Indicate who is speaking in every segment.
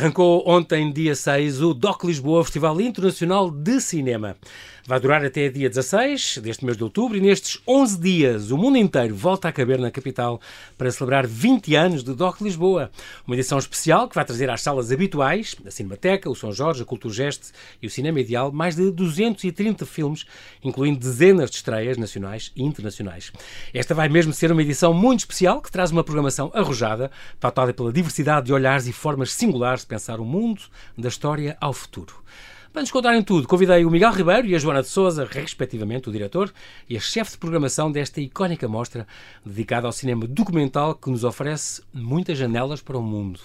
Speaker 1: Arrancou ontem, dia 6, o DOC Lisboa, Festival Internacional de Cinema. Vai durar até dia 16 deste mês de outubro e nestes 11 dias o mundo inteiro volta a caber na capital para celebrar 20 anos de DOC Lisboa. Uma edição especial que vai trazer às salas habituais, a Cinemateca, o São Jorge, a Culturgest e o Cinema Ideal, mais de 230 filmes, incluindo dezenas de estreias nacionais e internacionais. Esta vai mesmo ser uma edição muito especial que traz uma programação arrojada, pautada pela diversidade de olhares e formas singulares de pensar o mundo, da história ao futuro. Para nos contarem tudo, convidei o Miguel Ribeiro e a Joana de Souza, respectivamente o diretor e a chefe de programação desta icónica mostra dedicada ao cinema documental que nos oferece muitas janelas para o mundo.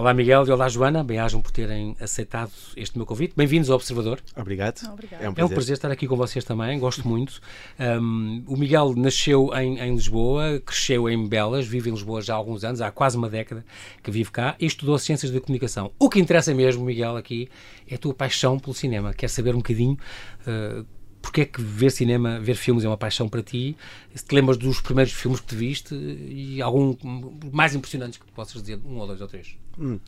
Speaker 1: Olá Miguel e olá Joana, bem-ajam por terem aceitado este meu convite. Bem-vindos ao Observador.
Speaker 2: Obrigado.
Speaker 3: Obrigado.
Speaker 1: É um, é um prazer estar aqui com vocês também, gosto muito. Um, o Miguel nasceu em, em, Lisboa, cresceu em Belas, vive em Lisboa já há alguns anos, há quase uma década que vive cá e estudou Ciências da Comunicação. O que interessa mesmo, Miguel, aqui é a tua paixão pelo cinema. Quer saber um bocadinho uh, porque é que ver cinema, ver filmes é uma paixão para ti? Se te lembras dos primeiros filmes que te viste e algum mais impressionantes que possas dizer, um ou dois ou três? Hum.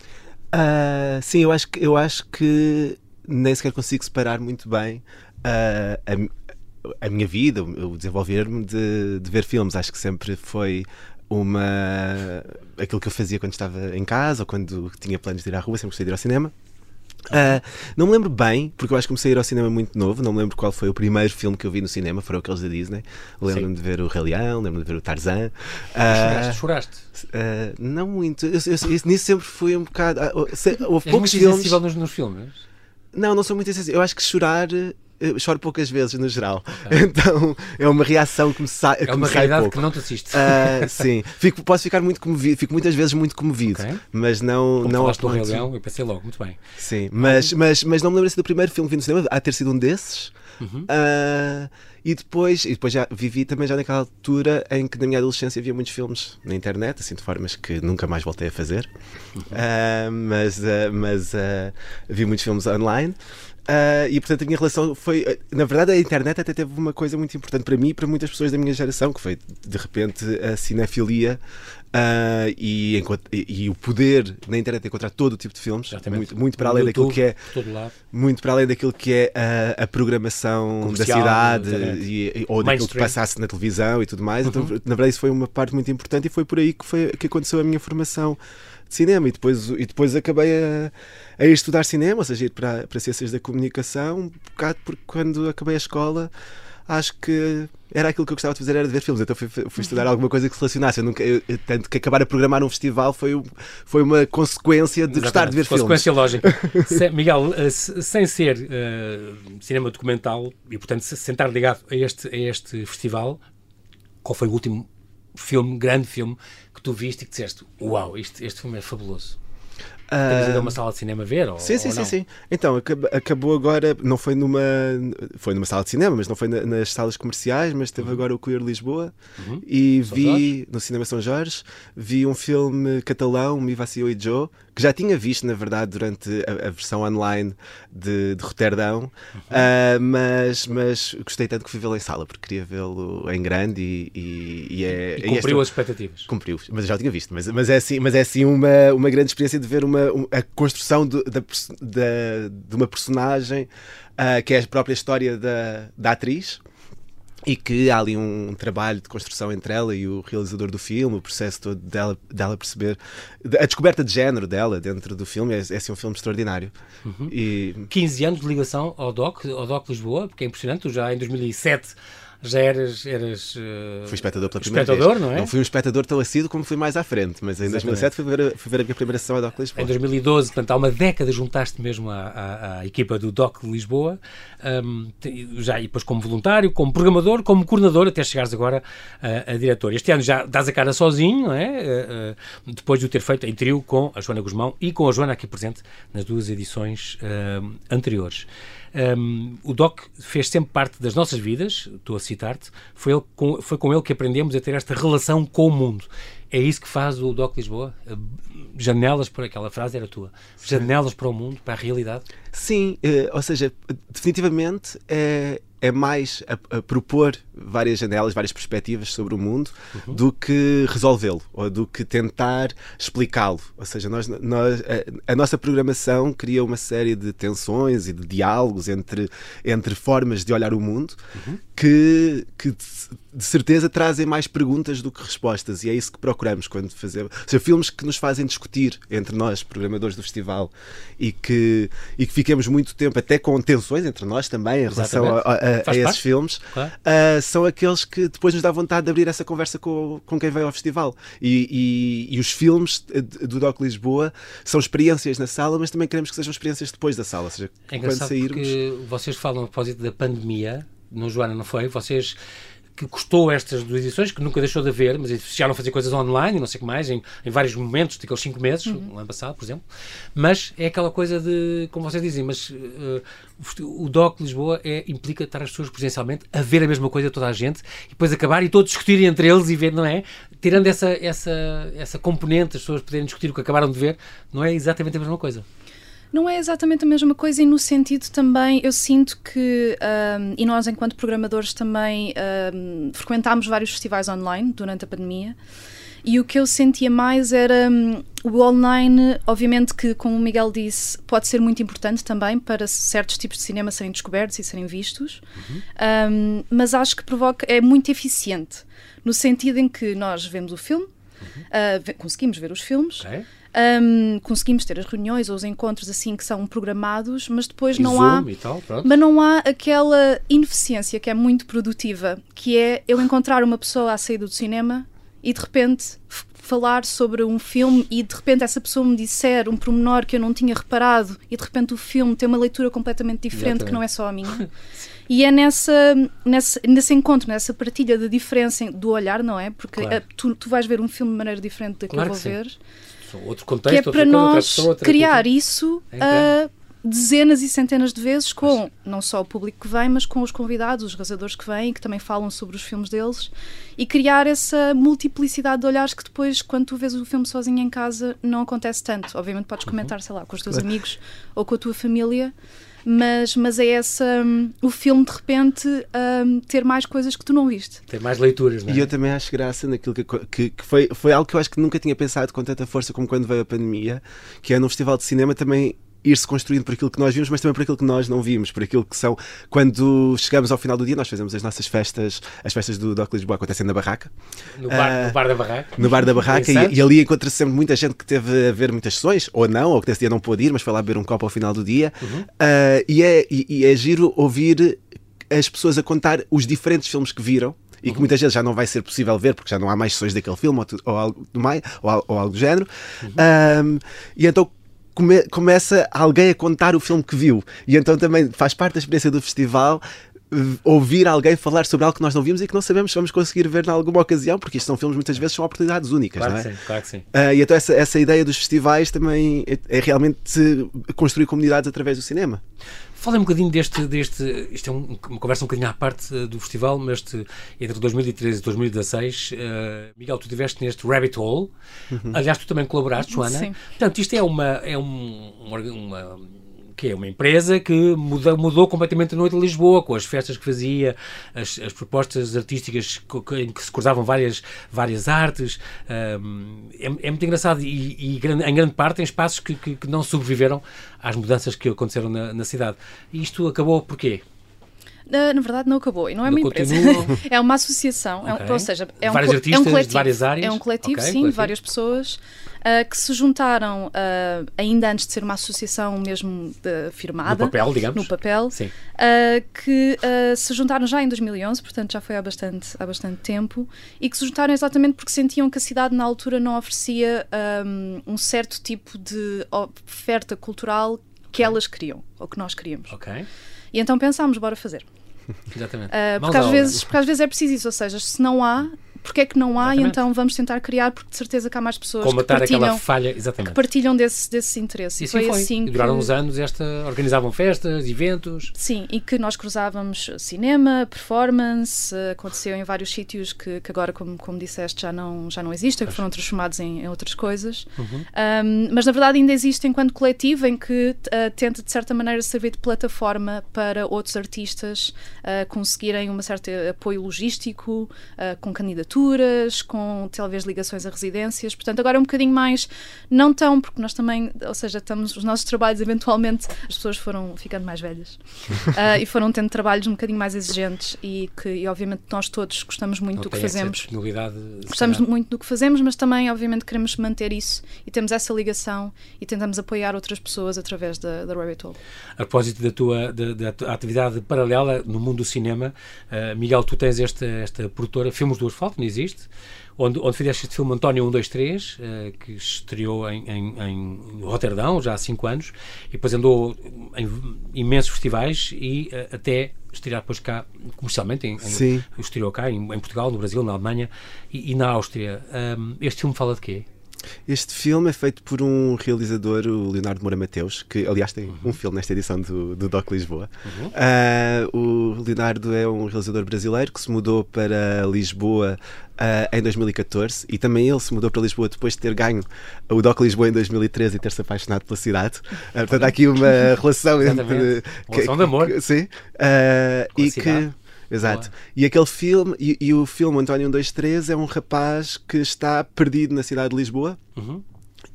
Speaker 2: Uh, sim, eu acho, que, eu acho que nem sequer consigo separar muito bem uh, a, a, minha vida, o desenvolver-me de, de ver filmes. Acho que sempre foi uma aquilo que eu fazia quando estava em casa ou quando tinha planos de ir à rua, sempre gostei de ir ao cinema. Uh, não me lembro bem, porque eu acho que comecei a ir ao cinema muito novo. Não me lembro qual foi o primeiro filme que eu vi no cinema, foram aqueles da Disney. Lembro-me de ver o Rei Leão, lembro-me de ver o Tarzan.
Speaker 1: Uh, choraste?
Speaker 2: Uh, não muito. Eu, eu, eu, nisso sempre fui um bocado.
Speaker 1: houve poucos filmes. Nos, nos filmes?
Speaker 2: Não, não sou muito sensível. Eu acho que chorar choro poucas vezes no geral. Okay. Então é uma reação que me sai.
Speaker 1: É uma realidade que não te assiste.
Speaker 2: Uh, sim, fico, posso ficar muito comovido, fico muitas vezes muito comovido, okay. mas não.
Speaker 1: Como
Speaker 2: não
Speaker 1: falaste do Rei Leão, eu pensei logo, muito bem.
Speaker 2: Sim, mas, mas, mas não me lembro se do primeiro filme que vi no cinema, há ter sido um desses. Uhum. Uh, e depois, e depois já vivi também já naquela altura em que na minha adolescência havia muitos filmes na internet, assim de formas que nunca mais voltei a fazer. Uhum. Uh, mas uh, mas vi muitos filmes online. Uh, e portanto a minha relação foi. Na verdade, a internet até teve uma coisa muito importante para mim e para muitas pessoas da minha geração, que foi de repente a cinefilia uh, e, e, e, o poder na internet de encontrar todo o tipo de filmes, muito, muito para além YouTube, daquilo que é. Muito para além daquilo que é a, a programação da cidade e, ou daquilo que passasse na televisão e tudo mais. Então, uhum. Então, na verdade, isso foi uma parte muito importante e foi por aí que, foi, que aconteceu a minha formação de cinema e depois, e depois acabei a, a ir estudar cinema, ou seja, ir para, para ciências da comunicação, um bocado porque quando acabei a escola acho que era aquilo que eu gostava de fazer, era de ver filmes. Então fui, fui estudar alguma coisa que se relacionasse. Eu nunca, eu, tanto que acabar a programar um festival foi, foi uma consequência de Exatamente. gostar de ver
Speaker 1: consequência
Speaker 2: filmes.
Speaker 1: Consequência lógica. Miguel, eh, sem ser uh, cinema documental e, portanto, sem estar ligado a este, a este festival, qual foi o último filme, grande filme, que tu viste e que disseste: Uau, este, este filme é fabuloso? Tens ido a uma sala de cinema ver? Ou,
Speaker 2: sim, sim,
Speaker 1: ou
Speaker 2: sim, sim. Então, acabou agora, não foi numa. Foi numa sala de cinema, mas não foi nas salas comerciais, mas teve uhum. agora o Queer Lisboa uhum. e São vi Jorge. no Cinema São Jorge, vi um filme catalão, Mi Vacío e Joe, que já tinha visto, na verdade, durante a, a versão online de, de Roterdão, uhum. uh, mas, mas gostei tanto que fui vê-lo em sala, porque queria vê-lo em grande e, e, e é.
Speaker 1: E cumpriu as expectativas.
Speaker 2: Cumpriu, mas já tinha visto. Mas, mas é assim, mas é assim uma, uma grande experiência de ver uma, a construção de, da, da, de uma personagem uh, que é a própria história da, da atriz e que há ali um trabalho de construção entre ela e o realizador do filme, o processo todo dela, dela perceber a descoberta de género dela dentro do filme é, é assim um filme extraordinário.
Speaker 1: Uhum. E... 15 anos de ligação ao DOC, ao DOC Lisboa, porque é impressionante, já em 2007 já eras. eras uh,
Speaker 2: fui espectador pela primeira
Speaker 1: espectador,
Speaker 2: vez.
Speaker 1: não é?
Speaker 2: Não fui um espectador tão assíduo como fui mais à frente, mas em Exatamente. 2007 fui ver, fui ver a minha primeira sessão a DOC Lisboa.
Speaker 1: Em 2012, portanto, há uma década juntaste mesmo à, à, à equipa do DOC Lisboa, um, já e depois como voluntário, como programador, como coordenador, até chegares agora a, a diretor. Este ano já dás a cara sozinho, não é? Uh, uh, depois de o ter feito em trio com a Joana Guzmão e com a Joana aqui presente nas duas edições anteriores. Um, o Doc fez sempre parte das nossas vidas, estou a citar-te, foi, foi com ele que aprendemos a ter esta relação com o mundo. É isso que faz o Doc Lisboa? Janelas para aquela frase era tua. Janelas para o mundo, para a realidade?
Speaker 2: Sim, eh, ou seja, definitivamente é é mais a, a propor várias janelas, várias perspectivas sobre o mundo uhum. do que resolvê-lo ou do que tentar explicá-lo. Ou seja, nós, nós, a, a, nossa programação cria uma série de tensões e de diálogos entre, entre formas de olhar o mundo uhum. que, que de certeza trazem mais perguntas do que respostas e é isso que procuramos quando fazemos. Ou seja, filmes que nos fazem discutir entre nós, programadores do festival, e que, e que fiquemos muito tempo até com tensões entre nós também em relação a, a, a, a esses filmes, claro. uh, são aqueles que depois nos dá vontade de abrir essa conversa com, com quem veio ao festival. E, e, e os filmes do Doc Lisboa são experiências na sala, mas também queremos que sejam experiências depois da sala. Ou seja,
Speaker 1: é quando sairmos. Porque vocês falam a propósito da pandemia, no Joana, não foi? Vocês que custou estas duas edições, que nunca deixou de haver, mas já não fazer coisas online e não sei o que mais, em, em vários momentos, daqueles cinco meses, uhum. ano passado, por exemplo. Mas é aquela coisa de, como vocês dizem, mas uh, o DOC Lisboa é, implica estar as pessoas presencialmente a ver a mesma coisa toda a gente e depois acabar e todos discutirem entre eles e ver, não é? Tirando essa, essa, essa componente, as pessoas poderem discutir o que acabaram de ver, não é exatamente a mesma coisa.
Speaker 3: Não é exatamente a mesma coisa e no sentido também, eu sinto que, um, e nós enquanto programadores também um, frequentámos vários festivais online durante a pandemia, e o que eu sentia mais era um, o online, obviamente que, como o Miguel disse, pode ser muito importante também para certos tipos de cinema serem descobertos e serem vistos, uhum. um, mas acho que provoca, é muito eficiente, no sentido em que nós vemos o filme, uhum. uh, conseguimos ver os filmes. Okay um, conseguimos ter as reuniões ou os encontros assim que são programados, mas depois e não Zoom há.
Speaker 1: Tal,
Speaker 3: mas não há aquela ineficiência que é muito produtiva, que é eu encontrar uma pessoa à saída do cinema e de repente falar sobre um filme e de repente essa pessoa me disser um promenor que eu não tinha reparado e de repente o filme tem uma leitura completamente diferente Exatamente. que não é só a minha. E é nessa, nessa, nesse encontro, nessa partilha da diferença do olhar, não é? Porque claro. a, tu, tu vais ver um filme de maneira diferente da que claro eu vou ver. Sim
Speaker 1: outro contexto,
Speaker 3: que é para nós criar cultura. isso uh, dezenas e centenas de vezes com não só o público que vem, mas com os convidados, os realizadores que vêm, que também falam sobre os filmes deles e criar essa multiplicidade de olhares que depois, quando tu vês o filme sozinho em casa, não acontece tanto. Obviamente podes uhum. comentar, sei lá, com os teus amigos ou com a tua família, mas, mas é essa um, o filme de repente um, ter mais coisas que tu não viste.
Speaker 1: Ter mais leituras, não é?
Speaker 2: E eu também acho graça naquilo que, que, que, foi, foi algo que eu acho que nunca tinha pensado com tanta força como quando veio a pandemia, que é no Festival de Cinema também ir-se construindo por aquilo que nós vimos, mas também por aquilo que nós não vimos, por aquilo que são. Quando chegamos ao final do dia, nós fazemos as nossas festas, as festas do Doc Lisboa acontecem na barraca.
Speaker 1: No bar, uh, no bar da barraca.
Speaker 2: No bar da barraca, e, e, ali encontra-se sempre muita gente que teve a ver muitas sessões, ou não, ou que desse dia não pôde ir, mas foi lá beber um copo ao final do dia. Uhum. Uh, e, é, e, e é giro ouvir as pessoas a contar os diferentes filmes que viram e que muitas vezes já não vai ser possível ver porque já não há mais sessões daquele filme ou, ou algo do mais, ou, ou, algo do género. Uhum. Um, e então come, começa alguém a contar o filme que viu. E então também faz parte da experiência do festival ouvir alguém falar sobre algo que nós não vimos e que não sabemos se vamos conseguir ver em alguma ocasião, porque isto são filmes muitas vezes são oportunidades únicas,
Speaker 1: claro
Speaker 2: não é?
Speaker 1: Que sim, claro que sim.
Speaker 2: Uh, e então essa, essa ideia dos festivais também é, é realmente construir comunidades através do cinema.
Speaker 1: Fala um bocadinho deste, deste isto é um, uma conversa um bocadinho à parte uh, do festival, mas este, entre 2013 e 2016, uh, Miguel, tu estiveste neste Rabbit Hole, uhum. aliás, tu também colaboraste, Joana. Sim. Portanto, isto é uma, é um, uma, uma que é uma empresa que muda, mudou completamente a noite de Lisboa, com as festas que fazia, as, as propostas artísticas em que se cruzavam várias, várias artes. Um, é, é, muito engraçado e, e, em grande parte em espaços que, que, que, não sobreviveram às mudanças que aconteceram na, na cidade. E isto acabou porquê?
Speaker 3: Uh, na verdade, não acabou. E não é uma empresa. é uma associação. Okay. É um, ou seja, é um,
Speaker 1: Vários artistas
Speaker 3: é um coletivo.
Speaker 1: de várias áreas.
Speaker 3: É um coletivo, okay, sim, coletivo. várias pessoas uh, que se juntaram uh, ainda antes de ser uma associação mesmo firmada.
Speaker 1: No papel, digamos.
Speaker 3: No papel.
Speaker 1: Sim.
Speaker 3: que se juntaram já em 2011, portanto já foi há bastante, há bastante tempo, e que se juntaram exatamente porque sentiam que a cidade na altura não oferecia um, um certo tipo de oferta cultural que elas queriam, ou que nós queríamos.
Speaker 1: Ok.
Speaker 3: E então pensámos, bora fazer.
Speaker 1: Exatamente. Uh,
Speaker 3: porque, às vezes, porque às vezes é preciso isso, ou seja, se não há, porque é que não há
Speaker 1: Exatamente.
Speaker 3: e então vamos tentar criar porque de certeza que há mais pessoas que
Speaker 1: Comatar
Speaker 3: partilham,
Speaker 1: falha,
Speaker 3: que partilham desse, desse interesse.
Speaker 1: E assim
Speaker 3: foi,
Speaker 1: foi.
Speaker 3: assim
Speaker 1: e duraram
Speaker 3: que...
Speaker 1: uns anos, esta, organizavam festas, eventos.
Speaker 3: Sim, e que nós cruzávamos cinema, performance, aconteceu em vários sítios que, que agora, como, como disseste, já não, já não existem, que foram transformados em, em outras coisas.
Speaker 1: Uhum.
Speaker 3: Um, mas na verdade ainda existe enquanto coletivo em que eh, tenta de certa maneira servir de plataforma para outros artistas eh, conseguirem um certo apoio logístico, eh, com candidaturas, com talvez ligações a residências. Portanto, agora é um bocadinho mais, não tão, porque nós também, ou seja, estamos, os nossos trabalhos eventualmente, as pessoas foram ficando mais velhas eh, e foram tendo trabalhos um bocadinho mais exigentes e que, e, obviamente, nós todos gostamos muito
Speaker 1: Não
Speaker 3: do que fazemos. Gostamos muito do que fazemos, mas também, obviamente, queremos manter isso e temos essa ligação e tentamos apoiar outras pessoas através da, da Rabbit Hole.
Speaker 1: A propósito da tua, da, da tua atividade paralela no mundo do cinema, uh, Miguel, tu tens esta, esta produtora, Filmes do Asfalto, não existe, onde, onde fizeste este filme António 123, uh, que estreou em, em, em Roterdão já há 5 anos, e depois andou em imensos festivais e uh, até estrear depois cá comercialmente, em,
Speaker 2: Sim.
Speaker 1: em, estreou cá em, em, Portugal, no Brasil, na Alemanha e, e na Áustria. Um, este filme fala de quê?
Speaker 2: Este filme é feito por um realizador, o Leonardo Moura Mateus, que aliás tem uhum. um filme nesta edição do, do Doc Lisboa. Uhum. Uh, o Leonardo é um realizador brasileiro que se mudou para Lisboa uh, em 2014 e também ele se mudou para Lisboa depois de ter ganho o Doc Lisboa em 2013 e ter se apaixonado pela cidade. Uh, portanto, há aqui uma relação entre.
Speaker 1: relação de amor.
Speaker 2: Que, sim. e que. Exato. E aquele filme, e, e, o filme António 123 é um rapaz que está perdido na cidade de Lisboa.
Speaker 1: Uhum.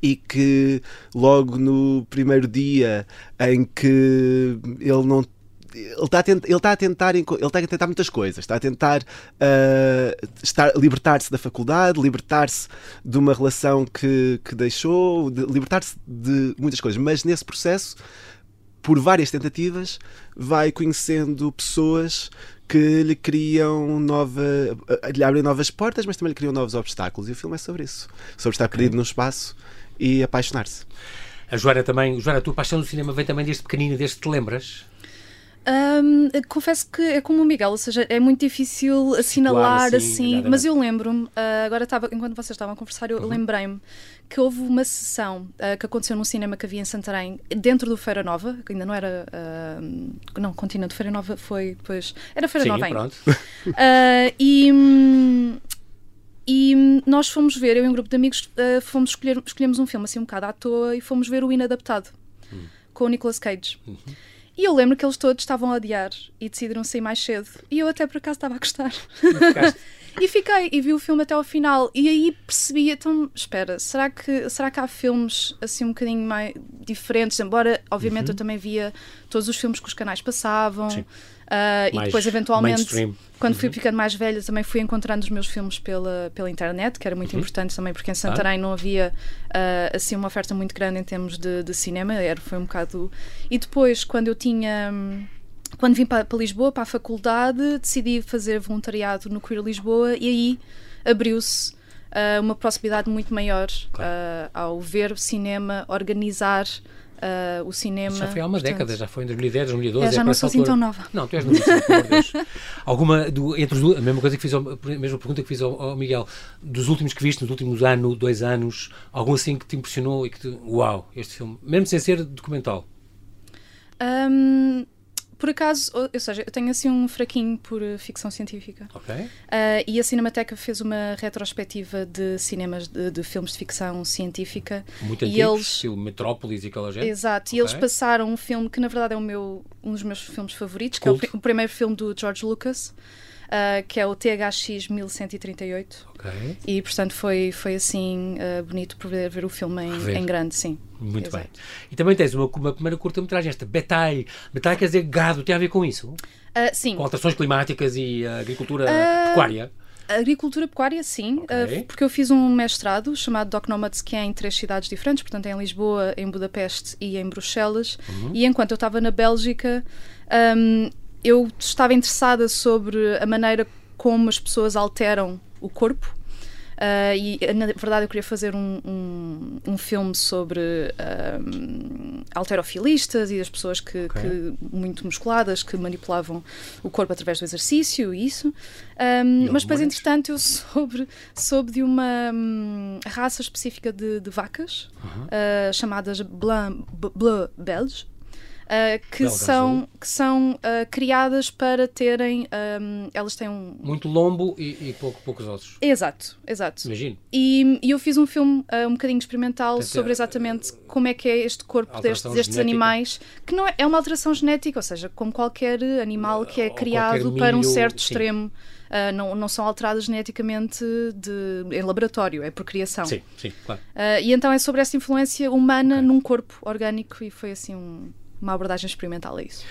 Speaker 2: E que logo no primeiro dia em que ele não ele está, a tentar, ele está a tentar ele está a tentar muitas coisas está a tentar uh, libertar-se da faculdade libertar-se de uma relação que, que deixou de, libertar-se de muitas coisas mas nesse processo por várias tentativas vai conhecendo pessoas que lhe criam nova. lhe abrem novas portas, mas também lhe criam novos obstáculos. E o filme é sobre isso. Sobre estar perdido no espaço e apaixonar-se.
Speaker 1: A Joana também, Joana, a tua paixão no cinema vem também desde pequenina, desde que te lembras?
Speaker 3: Um, confesso que é como o Miguel, ou seja, é muito difícil assinalar assim, assim mas eu lembro-me, uh, agora estava, enquanto vocês estavam a conversar, eu uhum. lembrei-me que houve uma sessão uh, que aconteceu num cinema que havia em Santarém, dentro do Feira Nova, que ainda não era. Uh, não, Continente Feira Nova foi. Pois, era Feira
Speaker 1: Sim,
Speaker 3: Nova ainda.
Speaker 1: Pronto.
Speaker 3: e. Hum, e nós fomos ver, eu e um grupo de amigos, fomos escolher, escolhemos um filme assim um bocado à toa e fomos ver o Inadaptado
Speaker 1: Hum.
Speaker 3: com o Nicolas Cage.
Speaker 1: Uhum.
Speaker 3: E eu lembro que eles todos estavam a odiar e decidiram sair mais cedo. E eu até por acaso estava a gostar. e fiquei e vi o filme até ao final. E aí percebi, então, espera, será que, será que há filmes assim um bocadinho mais diferentes? Embora, obviamente,
Speaker 1: Uhum.
Speaker 3: eu também via todos os filmes que os canais passavam.
Speaker 1: Sim.
Speaker 3: Uh, e depois, eventualmente,
Speaker 1: mainstream.
Speaker 3: quando
Speaker 1: Uhum.
Speaker 3: fui ficando mais velha, também fui encontrando os meus filmes pela, pela internet, que era muito
Speaker 1: Uhum.
Speaker 3: importante também, porque em Santarém não havia uh, assim uma oferta muito grande em termos de, de cinema, era, foi um bocado. E depois, quando eu tinha. Quando vim para, para Lisboa, para a faculdade, decidi fazer voluntariado no Queer Lisboa e aí abriu-se uh, uma possibilidade muito maior uh, ao ver cinema, organizar uh, o cinema.
Speaker 1: Já foi há uma
Speaker 3: Portanto,
Speaker 1: década, já foi em 2010, 2012.
Speaker 3: É, já
Speaker 1: é
Speaker 3: não sou assim tão nova.
Speaker 1: Não, tu és Deus. Alguma, do, entre os, a mesma coisa que fiz, ao, a mesma pergunta que fiz ao, ao Miguel, dos últimos que viste, nos últimos ano, dois anos, algum assim que te impressionou e que te, uau, este filme, mesmo sem ser documental.
Speaker 3: Hum, por acaso, ou, seja, eu tenho assim um fraquinho por uh, ficção científica.
Speaker 1: Ok?
Speaker 3: Uh, e a Cinemateca fez uma retrospectiva de cinemas de, de filmes de ficção científica.
Speaker 1: Muito
Speaker 3: E
Speaker 1: antigos,
Speaker 3: eles-
Speaker 1: estilo Metrópolis e aquela gente.
Speaker 3: Exato, e
Speaker 1: Ok.
Speaker 3: eles passaram um filme que na verdade é o meu, um dos meus filmes favoritos, que é o, o primeiro filme do George Lucas, uh, que é o THX 1138.
Speaker 1: Ok,
Speaker 3: E portanto foi, foi assim uh, bonito poder ver o filme em, em grande, sim.
Speaker 1: muito
Speaker 3: Exato.
Speaker 1: bem. E também tens uma, uma primeira curta-metragem, esta Betai. Betai quer dizer gado, tem a ver com isso?
Speaker 3: Uh, sim,
Speaker 1: Com alterações climáticas e agricultura pecuária?
Speaker 3: Agricultura pecuária, sim,
Speaker 1: Ok.
Speaker 3: uh, porque eu fiz um mestrado chamado Doc Nomads, que é em três cidades diferentes, portanto é em Lisboa, em Budapeste e em Bruxelas.
Speaker 1: Uhum.
Speaker 3: E enquanto eu estava na Bélgica, um, eu estava interessada sobre a maneira como as pessoas alteram o corpo. Uh, e na verdade eu queria fazer um, um, um filme sobre um, alterofilistas e as pessoas que, okay. que, muito musculadas que manipulavam o corpo através do exercício e isso. mas depois, entretanto, eu soube, soube de uma um, raça específica de, de vacas uh -huh. uh, chamadas Blanc, Bleu Belge uh, que, são, que são uh, criadas para terem. Um, ah, elas têm um.
Speaker 1: Muito lombo e, e pouco, poucos ossos.
Speaker 3: Exato, exato.
Speaker 1: Imagino.
Speaker 3: E, e eu fiz um filme uh, um bocadinho experimental sobre exatamente como é que é este corpo destes, destes animais, que não é, é, uma alteração genética, ou seja, como qualquer animal que é criado para um certo sim. extremo. Uh, não, não são alteradas geneticamente de, em laboratório, é por criação.
Speaker 1: Sim, sim, claro.
Speaker 3: Uh, e então é sobre essa influência humana okay. num corpo orgânico e foi assim um, uma abordagem experimental a isso.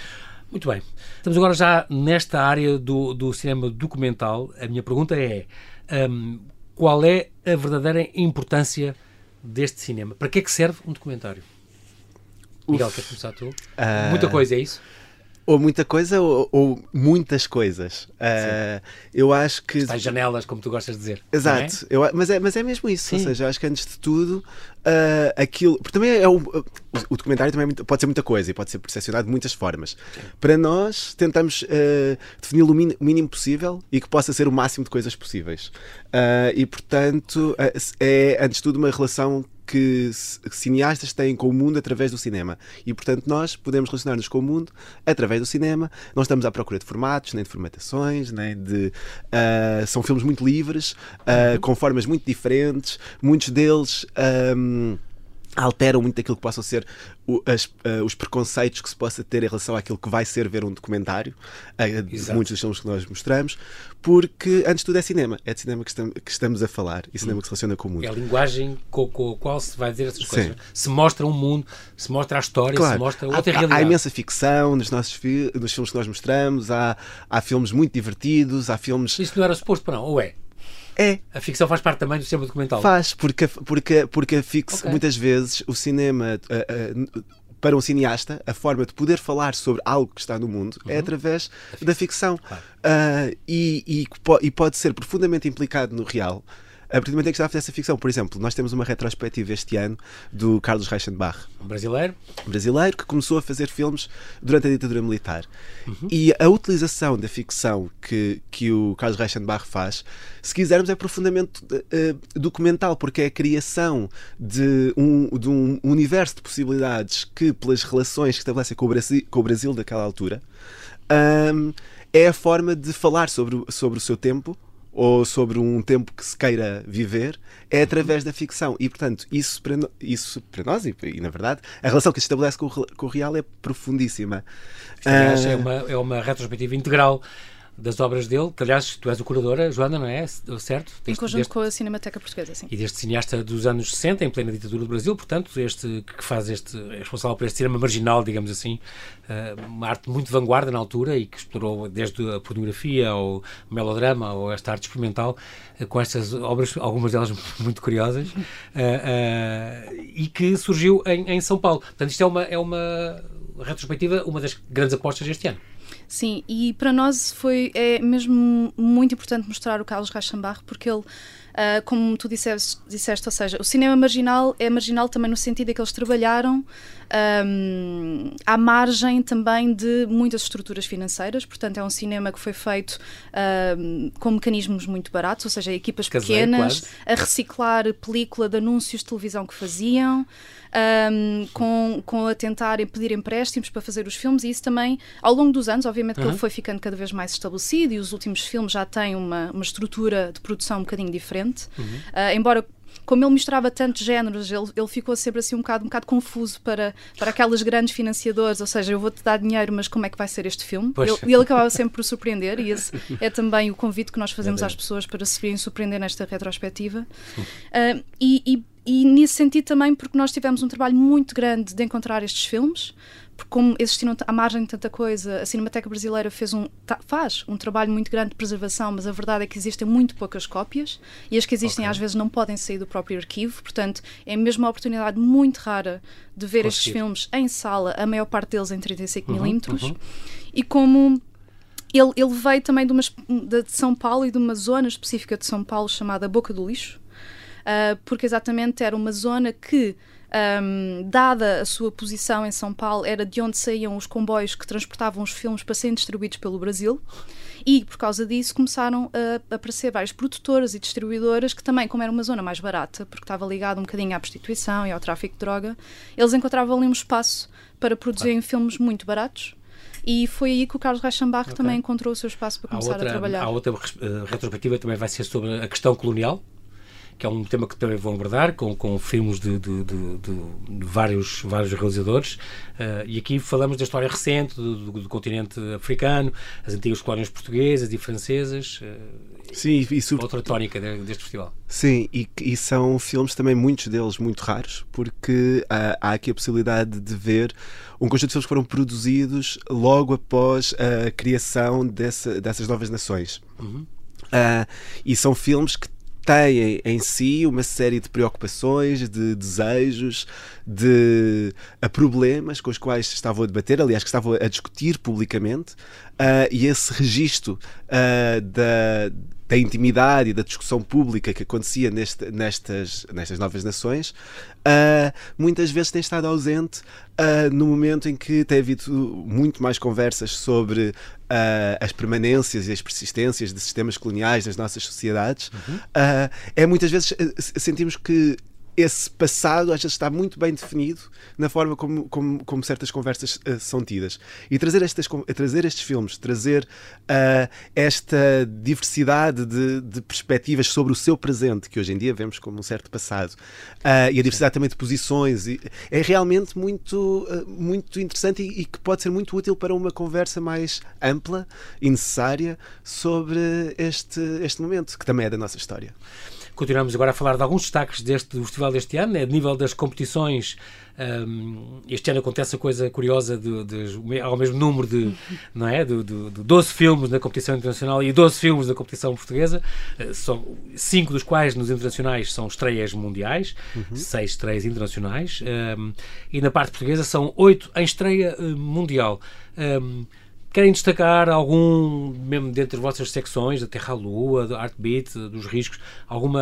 Speaker 1: Muito bem. Estamos agora já nesta área do, do cinema documental. A minha pergunta é: um, qual é a verdadeira importância deste cinema? Para que é que serve um documentário? Uf. Miguel, queres começar tu? Uh... Muita coisa, é isso?
Speaker 2: Ou muita coisa ou, ou muitas coisas. Uh, eu acho que.
Speaker 1: Está janelas, como tu gostas de dizer.
Speaker 2: Exato, é? Eu, mas, é, mas é mesmo isso. Sim. Ou seja, acho que antes de tudo, uh, aquilo. Porque também é o, o documentário também é pode ser muita coisa e pode ser percepcionado de muitas formas. Sim. Para nós, tentamos uh, definir o mínimo possível e que possa ser o máximo de coisas possíveis. e, portanto, é antes de tudo uma relação que cineastas têm com o mundo através do cinema. E, portanto, nós podemos relacionar-nos com o mundo através do cinema. Não estamos à procura de formatos, nem de formatações, nem de. Uh, são filmes muito livres, uh, com formas muito diferentes. Muitos deles. Um, alteram muito aquilo que possam ser o, as, uh, os preconceitos que se possa ter em relação àquilo que vai ser ver um documentário, uh, muitos dos filmes que nós mostramos, porque antes de tudo é cinema, é de cinema que, estamos, que estamos a falar e cinema hum. que se relaciona com o mundo.
Speaker 1: É a linguagem com, com a qual se vai dizer essas coisas. Sim. Se mostra um mundo, se mostra a história, claro. se mostra outra há, realidade.
Speaker 2: Há imensa ficção nos nossos fi nos filmes que nós mostramos, há, há filmes muito divertidos, há filmes.
Speaker 1: Isso não era suposto para não, ou é?
Speaker 2: É.
Speaker 1: A ficção faz parte também do cinema documental?
Speaker 2: Faz, porque, porque, porque a ficção, okay. muitas vezes, o cinema. Uh, uh, para um cineasta, a forma de poder falar sobre algo que está no mundo é uhum. é através da ficção. Claro. Uh, e, e, e, pode ser profundamente implicado no real a partir do momento em que está a fazer essa ficção. Por exemplo, nós temos uma retrospectiva este ano do Carlos Reichenbach.
Speaker 1: Um brasileiro.
Speaker 2: Um brasileiro que começou a fazer filmes durante a ditadura militar. Uhum. E a utilização da ficção que, que o Carlos Reichenbach faz, se quisermos, é profundamente uh, documental, porque é a criação de um, de um universo de possibilidades que, pelas relações que estabelecem com o Brasil, com o Brasil daquela altura, um, é a forma de falar sobre, sobre o seu tempo ou sobre um tempo que se queira viver, é através da ficção. E, portanto, isso para, isso para nós, e, e na verdade, a relação que se estabelece com o, com o real é profundíssima.
Speaker 1: Aliás, uh... é, uma, é uma retrospectiva integral das obras dele, que aliás tu és o curadora, Joana, não é? Certo?
Speaker 3: Em conjunto deste, com a Cinemateca Portuguesa, sim.
Speaker 1: E deste cineasta dos anos 60, em plena ditadura do Brasil, portanto, este que faz este, é responsável por este cinema marginal, digamos assim, eh, uma arte muito vanguarda na altura e que explorou desde a pornografia ao melodrama ou esta arte experimental, eh, com estas obras, algumas delas muito curiosas, eh, e que surgiu em, em São Paulo. Portanto, isto é uma, é uma retrospectiva, uma das grandes apostas deste ano.
Speaker 3: Sim, e para nós foi é mesmo muito importante mostrar o Carlos Reichenbach, porque ele, uh, como tu disseste, disseste, ou seja, o cinema marginal é marginal também no sentido de que eles trabalharam um, à margem também de muitas estruturas financeiras, portanto é um cinema que foi feito um, com mecanismos muito baratos, ou seja, equipas Caseiro, pequenas quase. a reciclar película de anúncios de televisão que faziam um, com, com a tentar pedir empréstimos para fazer os filmes, e isso também, ao longo dos anos, obviamente, uhum. que ele foi ficando cada vez mais estabelecido e os últimos filmes já têm uma, uma estrutura de produção um bocadinho diferente. Uhum. Uh, embora como ele misturava tantos géneros, ele, ele ficou sempre assim um bocado, um bocado confuso para, para aquelas grandes financiadoras, ou seja, eu vou-te dar dinheiro, mas como é que vai ser este filme? Ele, ele, acabava sempre por surpreender e esse é também o convite que nós fazemos é às pessoas para se virem surpreender nesta retrospectiva. Uh, e, e e nesse sentido também porque nós tivemos um trabalho muito grande de encontrar estes filmes, porque como existiram à margem de tanta coisa, a Cinemateca Brasileira fez um, faz um trabalho muito grande de preservação, mas a verdade é que existem muito poucas cópias e as que existem okay. às vezes não podem sair do próprio arquivo, portanto é mesmo uma oportunidade muito rara de ver estes filmes em sala, a maior parte deles em 35 mm uhum, uhum. e como ele, ele veio também de, uma, de São Paulo e de uma zona específica de São Paulo chamada Boca do Lixo, uh, porque exatamente era uma zona que um, dada a sua posição em São Paulo, era de onde saíam os comboios que transportavam os filmes para serem distribuídos pelo Brasil. E por causa disso começaram a aparecer várias produtoras e distribuidoras que também, como era uma zona mais barata, porque estava ligado um bocadinho à prostituição e ao tráfico de droga, eles encontravam ali um espaço para produzirem claro. filmes muito baratos. E foi aí que o Carlos Reichenbach okay. também encontrou o seu espaço para começar
Speaker 1: outra,
Speaker 3: a trabalhar.
Speaker 1: A outra uh, retrospectiva também vai ser sobre a questão colonial, que é um tema que também vão abordar, com, com filmes de, de, de, de vários, vários realizadores. Uh, e aqui falamos da história recente do, do, continente africano, as antigas colónias portuguesas e francesas. Uh,
Speaker 2: Sim, e sobre...
Speaker 1: outra tónica deste festival.
Speaker 2: Sim, e, e, são filmes também, muitos deles muito raros, porque há, há aqui a possibilidade de ver um conjunto de filmes que foram produzidos logo após a criação dessa, dessas novas nações. Uhum. Uh, e são filmes que têm em si uma série de preocupações, de desejos, de problemas com os quais estavam a debater, aliás, que estavam a discutir publicamente, uh, e esse registro uh, da da intimidade e da discussão pública que acontecia neste, nestas, nestas novas nações, uh, muitas vezes tem estado ausente uh, no momento em que tem havido muito mais conversas sobre uh, as permanências e as persistências de sistemas coloniais nas nossas sociedades. Uhum. é muitas vezes sentimos que esse passado às vezes está muito bem definido na forma como, como, como certas conversas uh, são tidas. E trazer, estas, trazer estes filmes, trazer uh, esta diversidade de, de, perspectivas sobre o seu presente, que hoje em dia vemos como um certo passado, uh, e a diversidade também de posições, e, é realmente muito, muito interessante e, e, que pode ser muito útil para uma conversa mais ampla e necessária sobre este, este momento, que também é da nossa história.
Speaker 1: Continuamos agora a falar de alguns destaques deste, do festival deste ano, né? a nível das competições. Um, este ano acontece a coisa curiosa de, de, ao mesmo número de, não é? de, de, de 12 filmes na competição internacional e 12 filmes na competição portuguesa, uh, são, cinco dos quais nos internacionais são estreias mundiais, uhum. seis estreias internacionais, um, e na parte portuguesa são oito em estreia uh, mundial. Um, Querem destacar algum, mesmo dentro das vossas secções, da Terra à Lua, do Artbeat, dos riscos, alguma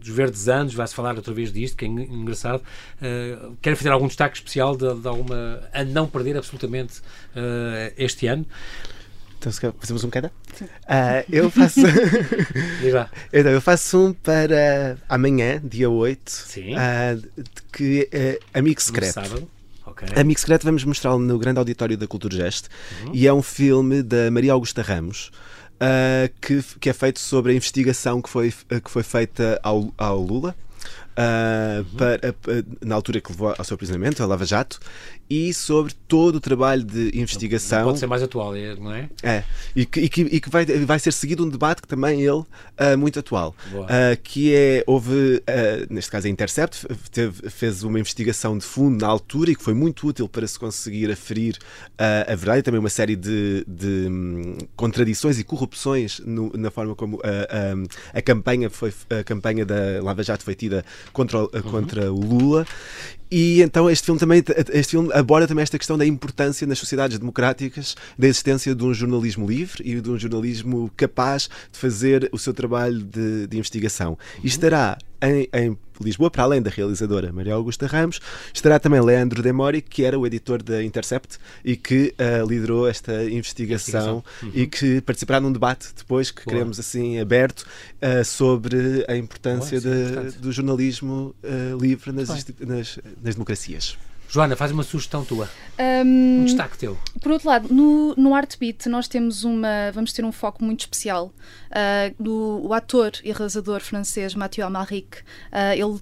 Speaker 1: dos verdes anos, vai-se falar outra vez disto, que é engraçado. Uh, querem fazer algum destaque especial de, de, alguma. a não perder absolutamente uh, este ano?
Speaker 2: Então, fazemos um cada? Uh, eu faço. então, eu faço um para amanhã, dia 8, Sim. Uh, que é Amigo Secreto. No sábado. Okay. Amigo Secreto vamos mostrá-lo no Grande Auditório da Cultura Geste uhum. e é um filme da Maria Augusta Ramos. Uh, que, que é feito sobre a investigação que foi, que foi feita ao, ao Lula uh, para, uh, na altura que levou ao seu aprisionamento, a Lava Jato, e sobre todo o trabalho de investigação. Não
Speaker 1: pode ser mais atual, é, não é?
Speaker 2: É, e que, e que, e que vai, vai ser seguido um debate que também ele uh, muito atual, uh, que é, houve, uh, neste caso a Intercept, teve, fez uma investigação de fundo na altura e que foi muito útil para se conseguir aferir a verdade e também uma série de, de um, contradições e corrupções no, na forma como a, a, a, campanha foi, a campanha da Lava Jato foi tida contra, uhum. contra o Lula e então este filme também este filme aborda também esta questão da importância nas sociedades democráticas da existência de um jornalismo livre e de um jornalismo capaz de fazer o seu trabalho de, de investigação. E estará em, em, Lisboa, para além da realizadora Maria Augusta Ramos, estará também Leandro Demori, que era o editor da Intercept e que uh, liderou esta investigação, investigação. Uhum. e que participará num debate depois que Boa. queremos assim aberto uh, sobre a importância Boa, de, do jornalismo uh, livre nas, nas, nas democracias.
Speaker 1: Joana, faz uma sugestão tua. Um, um destaque teu.
Speaker 3: Por outro lado, no, no Artbeat nós temos uma. Vamos ter um foco muito especial uh, do o ator e realizador francês Mathieu Amalric. Uh, ele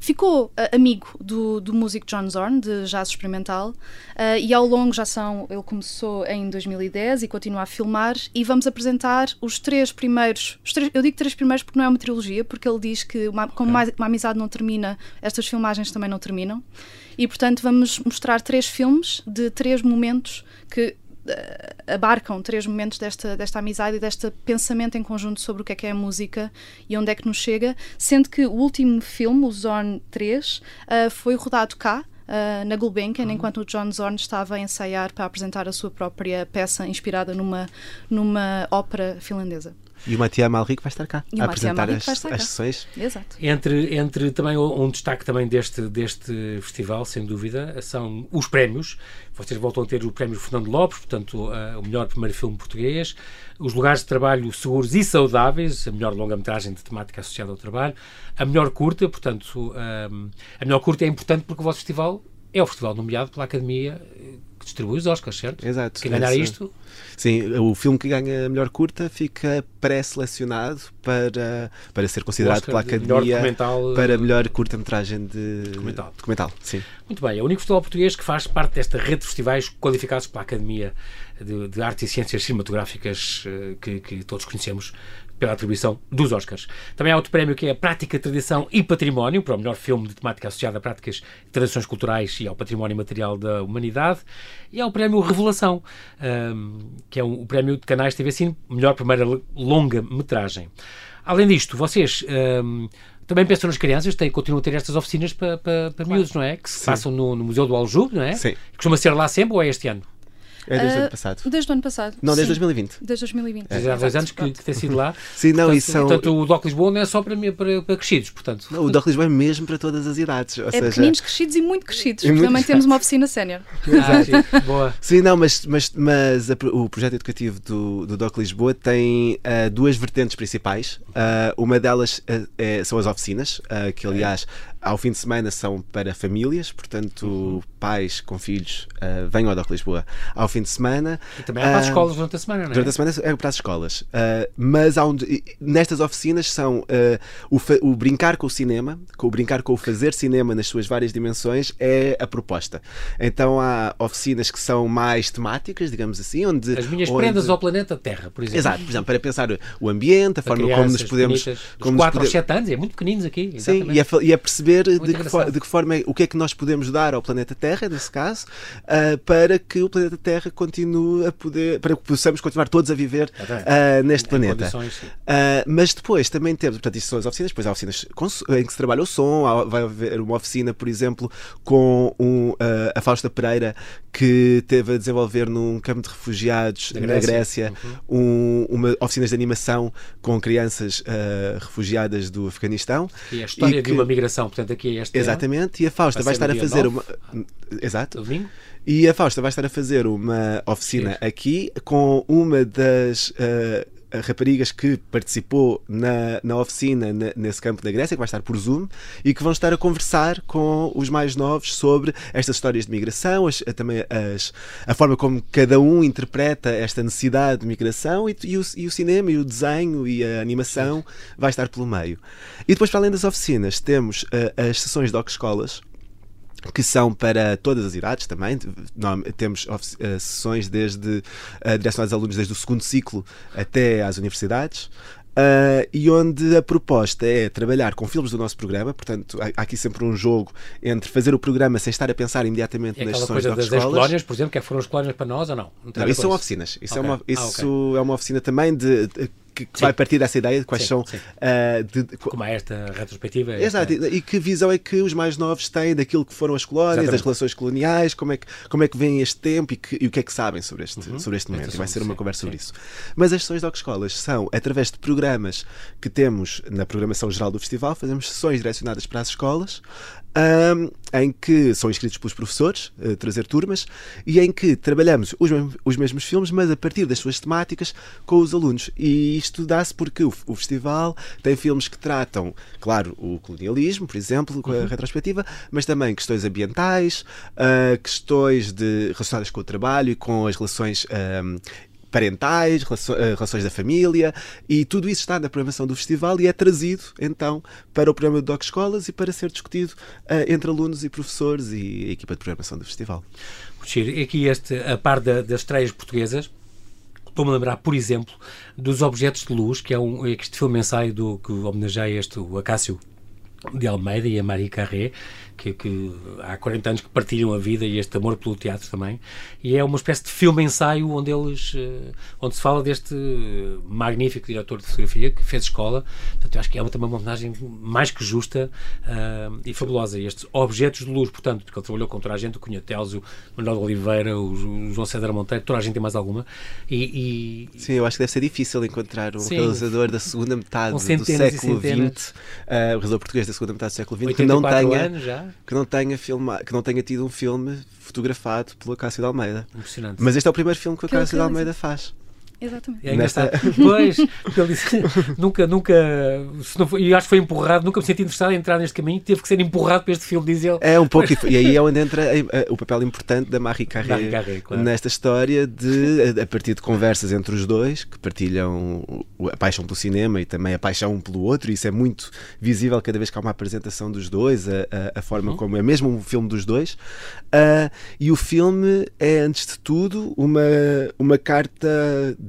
Speaker 3: ficou uh, amigo do, do músico John Zorn, de jazz experimental, uh, e ao longo já são. Ele começou em 2010 e continua a filmar, e vamos apresentar os três primeiros. Os três, eu digo três primeiros porque não é uma trilogia, porque ele diz que, uma, como uma, uma amizade não termina, estas filmagens também não terminam. E portanto, vamos mostrar três filmes de três momentos que abarcam três momentos desta, desta amizade e deste pensamento em conjunto sobre o que é que é a música e onde é que nos chega, sendo que o último filme, o Zorn 3, uh, foi rodado cá, uh, na Gulbenkian, uhum. enquanto o John Zorn estava a ensaiar para apresentar a sua própria peça inspirada numa, numa ópera finlandesa.
Speaker 2: E o Matias Malrico vai estar cá
Speaker 3: e
Speaker 2: a apresentar as, as sessões.
Speaker 3: Exato.
Speaker 1: Entre, entre também um destaque também deste, deste festival, sem dúvida, são os prémios. Vocês voltam a ter o prémio Fernando Lopes, portanto, uh, o melhor primeiro filme português, os lugares de trabalho seguros e saudáveis, a melhor longa-metragem de temática associada ao trabalho, a melhor curta, portanto, um, a melhor curta é importante porque o vosso festival é o festival nomeado pela Academia que distribui os Oscars, certo?
Speaker 2: Exato.
Speaker 1: Quem ganhar isto.
Speaker 2: Sim, o filme que ganha a melhor curta fica pré-selecionado para, para ser considerado pela Academia melhor para a melhor curta-metragem de
Speaker 1: documental.
Speaker 2: documental. Sim.
Speaker 1: Muito bem, é o único festival português que faz parte desta rede de festivais qualificados pela Academia de, de Artes e Ciências Cinematográficas eh, que, que todos conhecemos pela atribuição dos Oscars. Também há outro prémio que é a Prática, Tradição e Património, para o melhor filme de temática associada a práticas e tradições culturais e ao património material da humanidade. E há o prémio Revelação, um, que é o prémio de canais TV Cine, melhor primeira longa-metragem. Além disto, vocês um, também pensam nas crianças, têm, continuam a ter estas oficinas para, para, para claro. miúdos, não é? Que se Sim. passam no, no Museu do Aljube, não é?
Speaker 2: Sim.
Speaker 1: Costuma ser lá sempre ou é este ano?
Speaker 2: É desde o ano ah, passado.
Speaker 3: Desde o ano passado.
Speaker 2: Não, desde Sim. 2020.
Speaker 3: Desde 2020.
Speaker 1: É. Já há dois anos que, que tem sido lá.
Speaker 2: Sim, não,
Speaker 1: portanto,
Speaker 2: e são...
Speaker 1: portanto, o DOC Lisboa não é só para, para, para crescidos, portanto.
Speaker 2: Não, o DOC Lisboa é mesmo para todas as idades. Ou
Speaker 3: é
Speaker 2: seja...
Speaker 3: pequeninos, crescidos e muito crescidos. E muito... Também temos uma oficina sénior.
Speaker 1: Ah, boa.
Speaker 2: Sim, não, mas, mas, mas a, o projeto educativo do, do DOC Lisboa tem uh, duas vertentes principais. Uh, uma delas uh, é, são as oficinas, que aliás ao fim de semana são para famílias, portanto, uhum. pais com filhos uh, venham ao DOC Lisboa ao fim de semana.
Speaker 1: E também é para as uh, escolas durante a semana, não é?
Speaker 2: Durante a semana é para as escolas. Uh, mas onde, nestas oficinas são o, o, brincar com o cinema, com o brincar com o fazer cinema nas suas várias dimensões é a proposta. Então há oficinas que são mais temáticas, digamos assim, onde.
Speaker 1: As minhas
Speaker 2: onde...
Speaker 1: prendas ao planeta Terra, por exemplo.
Speaker 2: Exato, por exemplo, para pensar o ambiente, a forma como nos podemos.
Speaker 1: Como 4 poder... aos 7 anos, é muito pequeninos aqui.
Speaker 2: Exatamente. Sim, e a, e a perceber perceber de que, for, de que, forma é, o que é que nós podemos dar ao planeta Terra, nesse caso, uh, para que o planeta Terra continue a poder, para que possamos continuar todos a viver uh, neste em planeta. Uh, mas depois também temos, portanto, isso são as oficinas, depois há oficinas em que se trabalha o som, há, vai haver uma oficina, por exemplo, com um, a Fausta Pereira, que teve a desenvolver num campo de refugiados na Grécia, Grécia uhum. um, uma oficinas de animação com crianças refugiadas do Afeganistão.
Speaker 1: E a história e que, de uma migração, portanto, aqui é este
Speaker 2: Exatamente, ano. e a Fausta vai, vai estar a fazer 9, uma. Exato.
Speaker 1: Domingo.
Speaker 2: E a Fausta vai estar a fazer uma oficina Sim. aqui com uma das. Uh, raparigas que participou na, na oficina na, nesse campo da Grécia, que vai estar por Zoom, e que vão estar a conversar com os mais novos sobre estas histórias de migração, as, também as, a forma como cada um interpreta esta necessidade de migração e, e, o, e o cinema e o desenho e a animação vai estar pelo meio. E depois, para além das oficinas, temos uh, as sessões de escolas que são para todas as idades também. Não, temos uh, sessões desde uh, direcionadas a alunos desde o segundo ciclo até às universidades. Uh, e onde a proposta é trabalhar com filmes do nosso programa, portanto, há, aqui sempre um jogo entre fazer o programa sem estar a pensar imediatamente
Speaker 1: é
Speaker 2: nas
Speaker 1: sessões
Speaker 2: das
Speaker 1: escolas. colónias, por exemplo, que foram as colónias para nós ou não?
Speaker 2: Não, não isso são oficinas. Isso, okay. é, uma, isso ah, okay. é uma oficina também de, de que, que vai partir dessa ideia de quais sim, são. Sim. Uh, de, de,
Speaker 1: Como é esta retrospectiva?
Speaker 2: Exato, esta... e que visão é que os mais novos têm daquilo que foram as colónias, Exatamente. das relações coloniais, como é que, como é que vem este tempo e, que, e o que é que sabem sobre este, uhum. sobre este momento. Vai ser uma conversa sobre isso. Mas as sessões de escolas são através de programas que temos na programação geral do festival, fazemos sessões direcionadas para as escolas um, em que são inscritos pelos professores, uh, trazer turmas, e em que trabalhamos os, os, mesmos filmes, mas a partir das suas temáticas com os alunos. E isto dá-se porque o, o, festival tem filmes que tratam, claro, o colonialismo, por exemplo, com a uhum. retrospectiva, mas também questões ambientais, uh, questões de, relacionadas com o trabalho e com as relações um, parentais, eh, relações da família, e tudo isso está na programação do festival e é trazido então para o programa do Doc Escolas e para ser discutido uh, entre alunos e professores e a equipa de programação do festival.
Speaker 1: Giro, aqui este, a par da, das estreias portuguesas, Estou-me a lembrar, por exemplo, dos Objetos de Luz, que é um, este filme ensaio do, que homenageia este, o Acácio de Almeida e a Marie Carré, que, que, há 40 anos que partilham a vida e este amor pelo teatro também. E é uma espécie de filme-ensaio onde eles, uh, onde se fala deste magnífico diretor de fotografia que fez escola. Portanto, eu acho que é também uma homenagem mais que justa uh, e fabulosa. E estes objetos de luz, portanto, porque ele trabalhou com toda a gente, o Cunha Teles, o Manuel de Oliveira, o, o João César Monteiro, toda a gente tem mais alguma. E,
Speaker 2: e, Sim, eu acho que deve ser difícil encontrar um sim, realizador da segunda metade do século XX, uh, o realizador português da segunda metade do século XX, que não tenha que não tenha filma, que não tenha tido um filme fotografado pelo Cássio de Almeida.
Speaker 1: Impressionante.
Speaker 2: Mas este é o primeiro filme que o Cássio de Almeida faz.
Speaker 3: Exatamente.
Speaker 1: É Nesta... Pois, porque ele disse, nunca, nunca, se não foi, e acho que foi empurrado, nunca me senti interessado em entrar neste caminho, teve que ser empurrado para este filme, diz ele.
Speaker 2: É um pouco, e aí é onde entra o papel importante da Marie Carré, Marie Carré claro. nesta história de, a partir de conversas entre os dois, que partilham a paixão pelo cinema e também a paixão um pelo outro, e isso é muito visível cada vez que há uma apresentação dos dois, a, a, a forma uhum. como é mesmo um filme dos dois. Uh, e o filme é, antes de tudo, uma, uma carta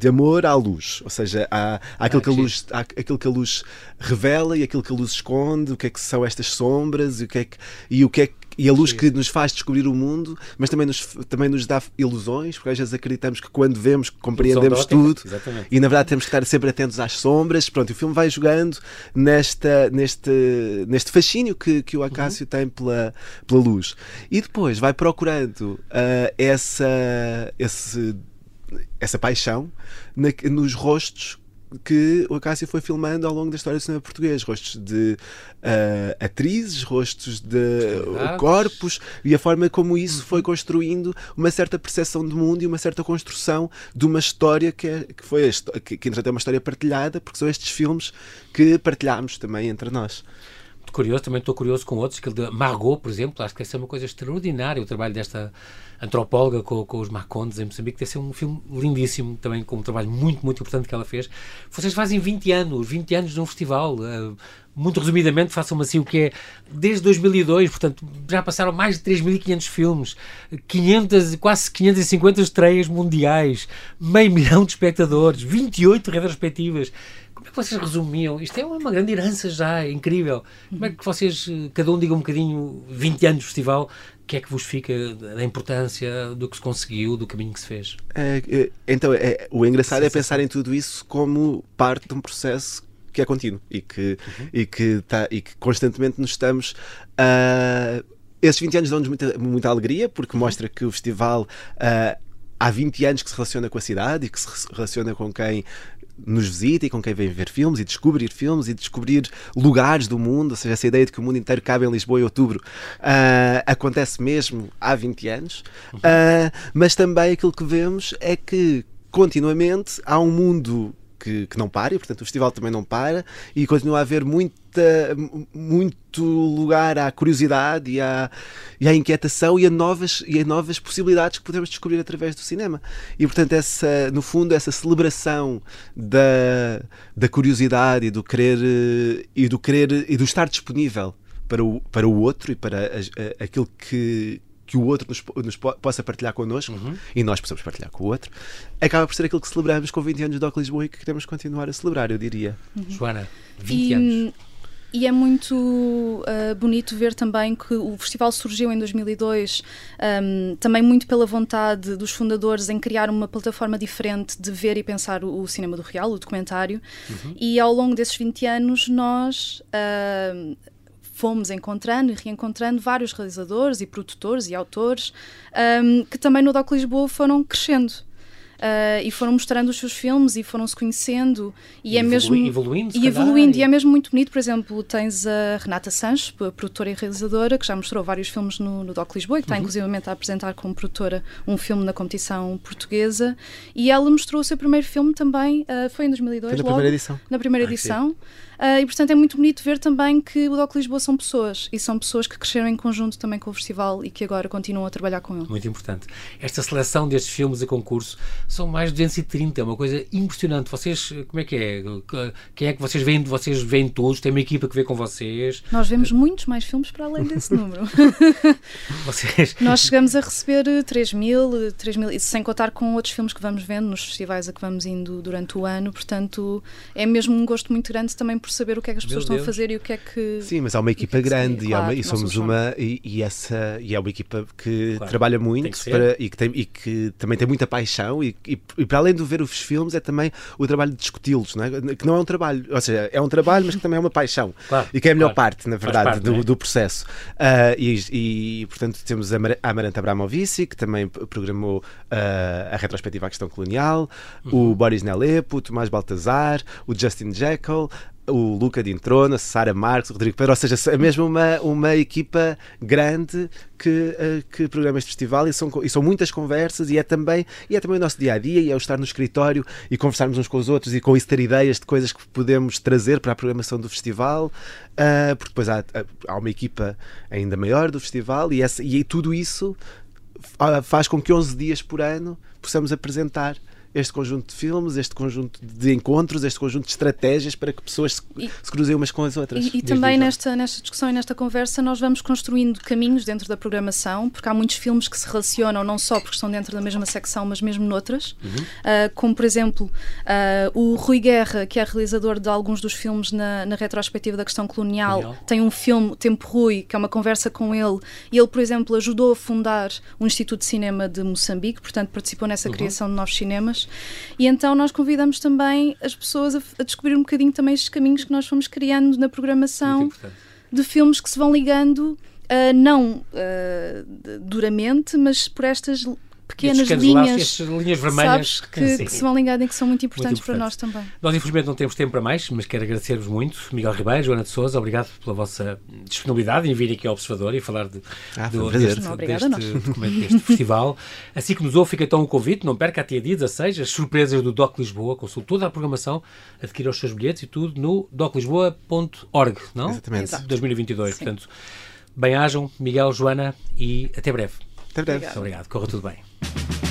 Speaker 2: de amor à luz, ou seja, há, há, aquilo, ah, que a luz, há aquilo que a luz revela e aquilo que a luz esconde, o que é que são estas sombras e o que é que, e o que, é que e a luz que nos faz descobrir o mundo, mas também nos, também nos dá ilusões, porque às vezes acreditamos que quando vemos compreendemos tudo Exatamente. e na verdade temos que estar sempre atentos às sombras. Pronto, o filme vai jogando nesta, neste, neste fascínio que, que o Acácio uhum. tem pela, pela luz e depois vai procurando uh, essa, esse essa paixão na, nos rostos que o Acácio foi filmando ao longo da história do cinema português. Rostos de uh, atrizes, rostos de corpos e a forma como isso uhum. foi construindo uma certa percepção do mundo e uma certa construção de uma história que, é, que foi, que, que é uma história partilhada, porque são estes filmes que partilhamos também entre nós
Speaker 1: curioso, também estou curioso com outros, aquele de Margot, por exemplo, acho que deve ser uma coisa extraordinária o trabalho desta antropóloga com, com os Marcondes em Moçambique, deve ser um filme lindíssimo, também com um trabalho muito, muito importante que ela fez. Vocês fazem 20 anos, 20 anos de um festival, uh, muito resumidamente, façam-me assim o que é desde 2002, portanto, já passaram mais de 3.500 filmes, 500, quase 550 estreias mundiais, meio milhão de espectadores, 28 retrospectivas. Como é que vocês resumiam? Isto é uma grande herança já, é incrível. Como é que vocês, cada um diga um bocadinho, 20 anos de festival, o que é que vos fica da importância do que se conseguiu, do caminho que se fez?
Speaker 2: É, é, então, é, o engraçado sim, é pensar sim. em tudo isso como parte de um processo que é contínuo e que, uhum. e que, tá, e que constantemente nos estamos a. Uh, esses 20 anos dão-nos muita, muita alegria porque uhum. mostra que o festival uh, há 20 anos que se relaciona com a cidade e que se relaciona com quem nos visita e com quem vem ver filmes e descobrir filmes e descobrir lugares do mundo, ou seja, essa ideia de que o mundo inteiro cabe em Lisboa em outubro uh, acontece mesmo há 20 anos, uh, mas também aquilo que vemos é que continuamente há um mundo que, que não para, e portanto o festival também não para, e continua a haver muita, muito lugar à curiosidade e à, e à inquietação e a, novas, e a novas possibilidades que podemos descobrir através do cinema. E portanto, essa, no fundo, essa celebração da, da curiosidade e do querer e do querer e do estar disponível para o, para o outro e para a, a, aquilo que, que o outro nos, nos possa partilhar connosco uhum. e nós possamos partilhar com o outro, acaba por ser aquilo que celebramos com 20 anos de Doc Lisboa e que queremos continuar a celebrar, eu diria.
Speaker 1: Uhum. Joana, 20 e, anos.
Speaker 3: E é muito uh, bonito ver também que o festival surgiu em 2002, um, também muito pela vontade dos fundadores em criar uma plataforma diferente de ver e pensar o, o cinema do real, o documentário. Uhum. E ao longo desses 20 anos, nós. Uh, fomos encontrando e reencontrando vários realizadores e produtores e autores um, que também no DOC Lisboa foram crescendo. Uh, e foram mostrando os seus filmes e foram se conhecendo e, e é mesmo
Speaker 1: evoluindo
Speaker 3: e evoluindo e é mesmo muito bonito por exemplo tens a Renata Sanches produtora e realizadora que já mostrou vários filmes no, no Doc Lisboa e que está uhum. inclusivamente a apresentar como produtora um filme na competição portuguesa e ela mostrou o seu primeiro filme também uh, foi em 2002
Speaker 2: foi na
Speaker 3: logo,
Speaker 2: primeira edição
Speaker 3: na primeira ah, edição sim. Uh, e portanto é muito bonito ver também que o DOC Lisboa são pessoas e são pessoas que cresceram em conjunto também com o festival e que agora continuam a trabalhar com ele.
Speaker 1: Muito importante. Esta seleção destes filmes a concurso são mais de 230, é uma coisa impressionante. Vocês, como é que é? Quem é que vocês veem? Vocês veem todos? Tem uma equipa que vê com vocês?
Speaker 3: Nós vemos muitos mais filmes para além desse número.
Speaker 1: vocês...
Speaker 3: Nós chegamos a receber 3 mil, 3 mil, sem contar com outros filmes que vamos vendo nos festivais a que vamos indo durante o ano, portanto é mesmo um gosto muito grande também por saber o que é que as pessoas estão a fazer e o que é que.
Speaker 2: Sim, mas há uma equipa
Speaker 3: é
Speaker 2: grande e,
Speaker 3: claro,
Speaker 2: uma, e somos uma. E, e, essa, e é uma equipa que claro, trabalha muito
Speaker 1: que
Speaker 2: para, e, que tem, e que também tem muita paixão e, e, e, para além de ver os filmes é também o trabalho de discuti-los, não é? que não é um trabalho, ou seja, é um trabalho, mas que também é uma paixão
Speaker 1: claro,
Speaker 2: e que é a melhor
Speaker 1: claro.
Speaker 2: parte, na verdade,
Speaker 1: parte,
Speaker 2: do,
Speaker 1: é?
Speaker 2: do, processo. Uh, e, portanto temos a Amaranta Abramovici, que também programou uh, a retrospectiva à questão colonial, uhum. o Boris Nelepo, o Tomás Baltazar, o Justin Jekyll, o Luca de Introna, Sara Marques, Rodrigo Pedro, ou seja, é mesmo uma, uma equipa grande que, uh, que programa este festival e são, e são muitas conversas e é, também, e é também o nosso dia a dia e é o estar no escritório e conversarmos uns com os outros e com isso ter ideias de coisas que podemos trazer para a programação do festival, uh, porque depois há, há uma equipa ainda maior do festival e, essa, e tudo isso faz com que 11 dias por ano possamos apresentar este conjunto de filmes, este conjunto de encontros, este conjunto de estratégias para que pessoas se,
Speaker 3: e,
Speaker 2: se cruzem umas com as outras.
Speaker 3: E, e também nesta, nesta discussão e nesta conversa nós vamos construindo caminhos dentro da programação, porque há muitos filmes que se relacionam não só porque estão dentro da mesma secção, mas mesmo noutras, uhum. uh, como por exemplo uh, o Rui Guerra, que é realizador de alguns dos filmes na, na retrospectiva da questão colonial,
Speaker 1: Legal.
Speaker 3: tem um filme, Tempo Rui, que é uma conversa com ele, e ele, por exemplo, ajudou a fundar o Instituto de Cinema de Moçambique, portanto participou nessa
Speaker 1: Uhum.
Speaker 3: criação de novos cinemas. E então nós convidamos também as pessoas a, a, descobrir um bocadinho também estes caminhos que nós fomos criando na programação de filmes que se vão ligando, uh, não uh, duramente, mas por estas pequenas linhas,
Speaker 1: linhas vermelhas
Speaker 3: sabes, que, que, se vão ligando e que são muito importantes
Speaker 1: muito
Speaker 3: para nós também.
Speaker 1: Nós, infelizmente, não temos tempo para mais, mas quero agradecer-vos muito. Miguel Ribeiro, Joana de Souza, obrigado pela vossa disponibilidade em vir aqui ao Observador e falar de,
Speaker 2: ah,
Speaker 1: do,
Speaker 2: deste,
Speaker 3: deste,
Speaker 1: deste, deste festival. Assim que nos ouve, fica então o convite, não perca até dia 16 as surpresas do DOC Lisboa, consulte toda a programação, adquira os seus bilhetes e tudo no doclisboa.org, não?
Speaker 2: Exatamente.
Speaker 3: Exato.
Speaker 1: 2022. Sim. Portanto, bem-ajam, Miguel, Joana e até breve.
Speaker 2: Até breve.
Speaker 1: Obrigado. Obrigado. Corra tudo bem.